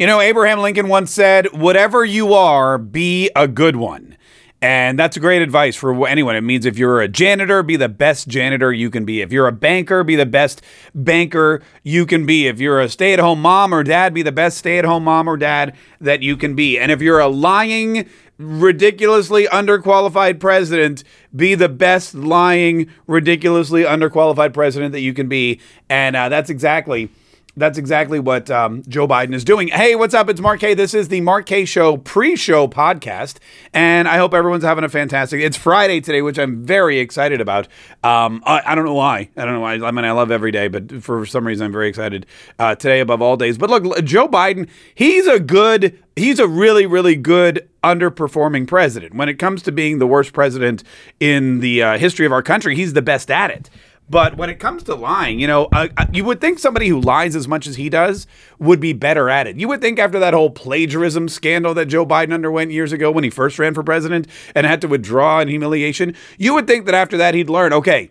You know, Abraham Lincoln once said, whatever you are, be a good one. And that's great advice for anyone. It means if you're a janitor, be the best janitor you can be. If you're a banker, be the best banker you can be. If you're a stay at home mom or dad, be the best stay at home mom or dad that you can be. And if you're a lying, ridiculously underqualified president, be the best lying, ridiculously underqualified president that you can be. And uh, that's exactly that's exactly what um, Joe Biden is doing. Hey, what's up? It's Mark Kaye. This is the Mark Kaye Show pre-show podcast, and I hope everyone's having a fantastic. It's Friday today, which I'm very excited about. Um, I, I, don't know why. I don't know why. I mean, I love every day, but for some reason, I'm very excited uh, today above all days. But look, Joe Biden, he's a good, he's a really, really good underperforming president. When it comes to being the worst president in the uh, history of our country, he's the best at it. But when it comes to lying, you know, uh, you would think somebody who lies as much as he does would be better at it. You would think after that whole plagiarism scandal that Joe Biden underwent years ago when he first ran for president and had to withdraw in humiliation, you would think that after that he'd learn, okay,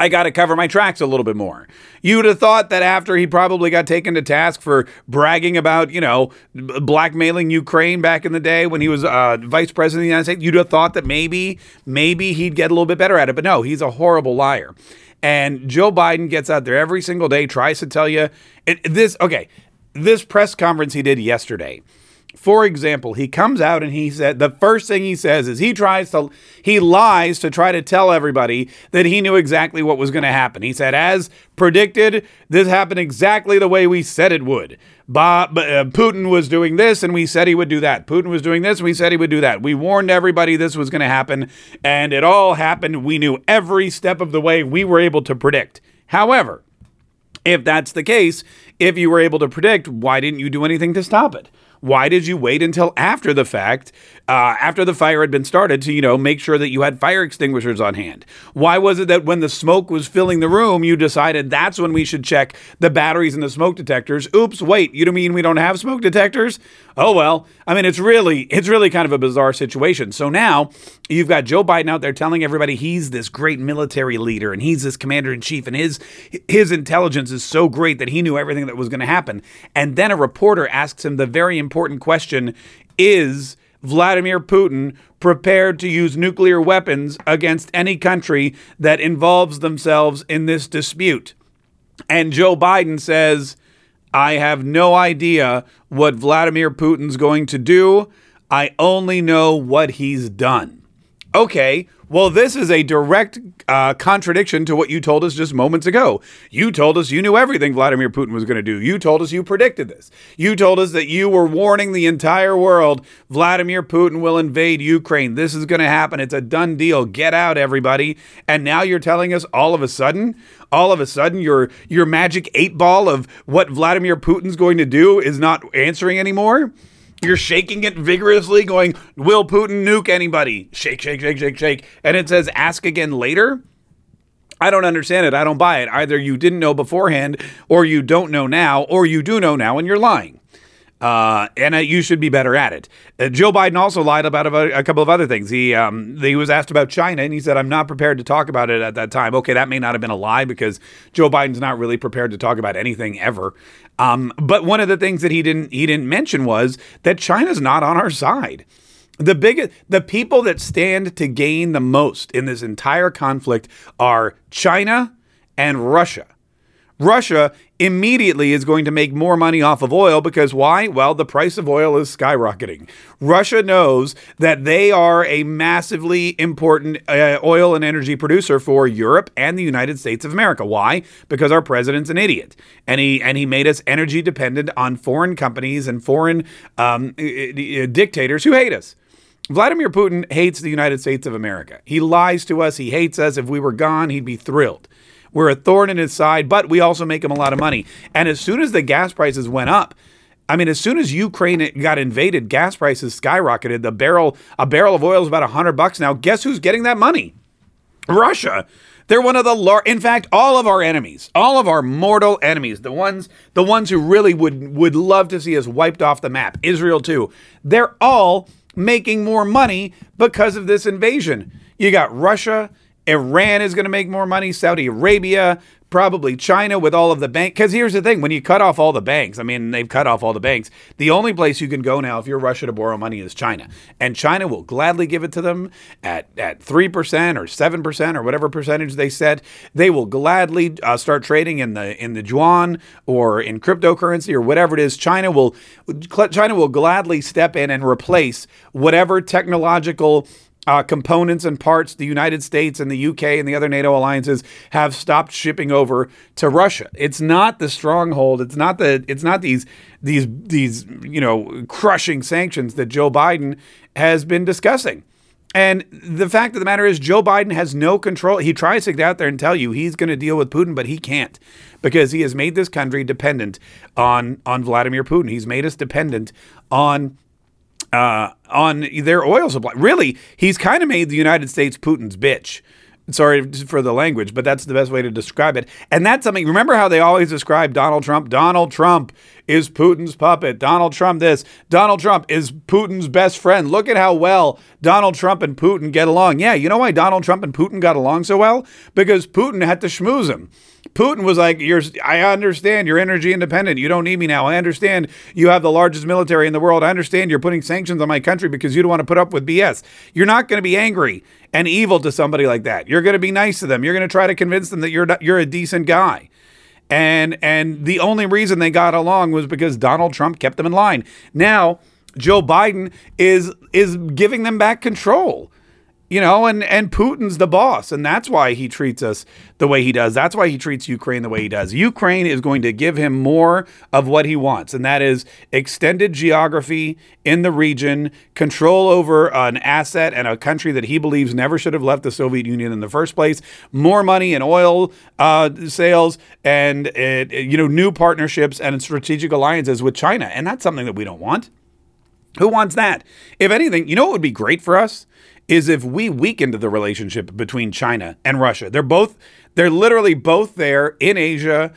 I got to cover my tracks a little bit more. You'd have thought that after he probably got taken to task for bragging about, you know, blackmailing Ukraine back in the day when he was uh, vice president of the United States, you'd have thought that maybe, maybe he'd get a little bit better at it. But no, he's a horrible liar. And Joe Biden gets out there every single day, tries to tell you it, this. Okay, this press conference he did yesterday. For example, he comes out and he said the first thing he says is he tries to he lies to try to tell everybody that he knew exactly what was going to happen. He said, as predicted, this happened exactly the way we said it would. Bob, uh, Putin was doing this and we said he would do that. Putin was doing this and we said he would do that. We warned everybody this was going to happen and it all happened. We knew every step of the way we were able to predict. However, if that's the case, if you were able to predict, why didn't you do anything to stop it? Why did you wait until after the fact, uh, after the fire had been started, to you know make sure that you had fire extinguishers on hand? Why was it that when the smoke was filling the room, you decided that's when we should check the batteries and the smoke detectors? Oops, wait, you don't mean we don't have smoke detectors? Oh well, I mean it's really it's really kind of a bizarre situation. So now you've got Joe Biden out there telling everybody he's this great military leader and he's this commander in chief and his his intelligence is so great that he knew everything that was going to happen. And then a reporter asks him the very important important question is Vladimir Putin prepared to use nuclear weapons against any country that involves themselves in this dispute? And Joe Biden says, I have no idea what Vladimir Putin's going to do. I only know what he's done. Okay, well, this is a direct uh, contradiction to what you told us just moments ago. You told us you knew everything Vladimir Putin was going to do. You told us you predicted this. You told us that you were warning the entire world Vladimir Putin will invade Ukraine. This is going to happen. It's a done deal. Get out, everybody. And now you're telling us all of a sudden, all of a sudden, your your magic eight ball of what Vladimir Putin's going to do is not answering anymore. You're shaking it vigorously, going, Will Putin nuke anybody? Shake, shake, shake, shake, shake. And it says, Ask again later. I don't understand it. I don't buy it. Either you didn't know beforehand, or you don't know now, or you do know now and you're lying. Uh, and uh, you should be better at it. Uh, Joe Biden also lied about a, a couple of other things. He um, he was asked about China, and he said, "I'm not prepared to talk about it at that time." Okay, that may not have been a lie because Joe Biden's not really prepared to talk about anything ever. Um, but one of the things that he didn't he didn't mention was that China's not on our side. The biggest, the people that stand to gain the most in this entire conflict are China and Russia. Russia immediately is going to make more money off of oil because why? Well, the price of oil is skyrocketing. Russia knows that they are a massively important uh, oil and energy producer for Europe and the United States of America. Why? Because our president's an idiot, and he and he made us energy dependent on foreign companies and foreign um, dictators who hate us. Vladimir Putin hates the United States of America. He lies to us. He hates us. If we were gone, he'd be thrilled. We're a thorn in his side, but we also make him a lot of money. And as soon as the gas prices went up, I mean, as soon as Ukraine got invaded, gas prices skyrocketed. The barrel, a barrel of oil is about hundred bucks now. Guess who's getting that money? Russia. They're one of the lar- in fact, all of our enemies, all of our mortal enemies, the ones the ones who really would would love to see us wiped off the map, Israel too. They're all making more money because of this invasion. You got Russia, Iran is going to make more money, Saudi Arabia, probably China with all of the bank. Because here's the thing: when you cut off all the banks, I mean, they've cut off all the banks. The only place you can go now if you're Russia to borrow money is China, and China will gladly give it to them at at three percent or seven percent or whatever percentage they set. They will gladly uh, start trading in the in the yuan or in cryptocurrency or whatever it is. China will China will gladly step in and replace whatever technological uh, components and parts the United States and the UK and the other NATO alliances have stopped shipping over to Russia. It's not the stronghold. It's not the. It's not these these these you know crushing sanctions that Joe Biden has been discussing. And the fact of the matter is, Joe Biden has no control. He tries to get out there and tell you he's going to deal with Putin, but he can't because he has made this country dependent on on Vladimir Putin. He's made us dependent on uh, on their oil supply. Really, he's kind of made the United States Putin's bitch. Sorry for the language, but that's the best way to describe it. And that's something, remember how they always describe Donald Trump? Donald Trump is Putin's puppet. Donald Trump this. Donald Trump is Putin's best friend. Look at how well Donald Trump and Putin get along. Yeah, you know why Donald Trump and Putin got along so well? Because Putin had to schmooze him. Putin was like, "You're, I understand you're energy independent. You don't need me now. I understand you have the largest military in the world. I understand you're putting sanctions on my country because you don't want to put up with BS. You're not going to be angry and evil to somebody like that. You're going to be nice to them. You're going to try to convince them that you're not, you're a decent guy." And and the only reason they got along was because Donald Trump kept them in line. Now, Joe Biden is is giving them back control you know, and and Putin's the boss, and that's why he treats us the way he does. That's why he treats Ukraine the way he does. Ukraine is going to give him more of what he wants, and that is extended geography in the region, control over an asset and a country that he believes never should have left the Soviet Union in the first place, more money in oil uh, sales, and uh, you know, new partnerships and strategic alliances with China, and that's something that we don't want. Who wants that? If anything, you know what would be great for us is if we weakened the relationship between China and Russia. They're both, they're literally both there in Asia,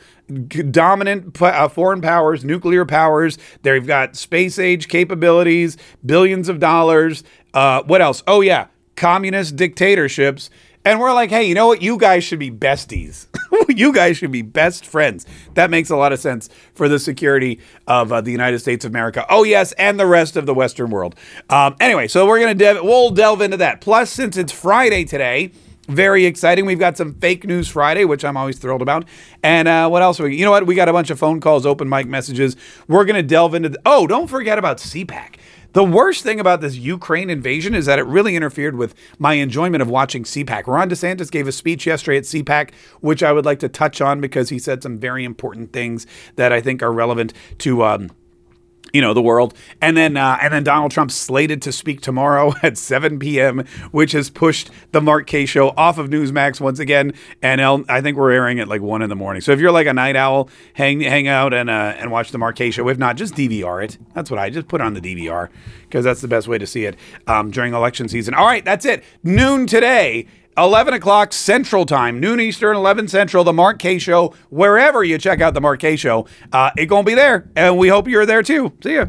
dominant uh, foreign powers, nuclear powers. They've got space age capabilities, billions of dollars. Uh, what else? Oh, yeah, communist dictatorships. And we're like, hey, you know what? You guys should be besties. you guys should be best friends. That makes a lot of sense for the security of uh, the United States of America. Oh yes, and the rest of the Western world. Um, anyway, so we're gonna we'll delve into that. Plus, since it's Friday today. Very exciting. We've got some fake news Friday, which I'm always thrilled about. And uh, what else? We, you know what? We got a bunch of phone calls, open mic messages. We're going to delve into. Oh, don't forget about CPAC. The worst thing about this Ukraine invasion is that it really interfered with my enjoyment of watching CPAC. Ron DeSantis gave a speech yesterday at CPAC, which I would like to touch on because he said some very important things that I think are relevant to. Um, you know the world. And then uh, and then donald trump slated to speak tomorrow at 7 p.m which has pushed the mark Kaye show off of newsmax once again. And I'll, i think we're airing at like 1 in the morning. So if you're like a night owl hang hang out and uh, and watch the mark Kaye show. If not just dvr it. That's what i just put on the dvr because that's the best way to see it um, during election season. All right that's it. Noon today 11 o'clock Central Time, noon Eastern, 11 Central, the Mark Kaye Show. Wherever you check out the Mark Kaye Show, uh, it's going to be there. And we hope you're there too. See ya.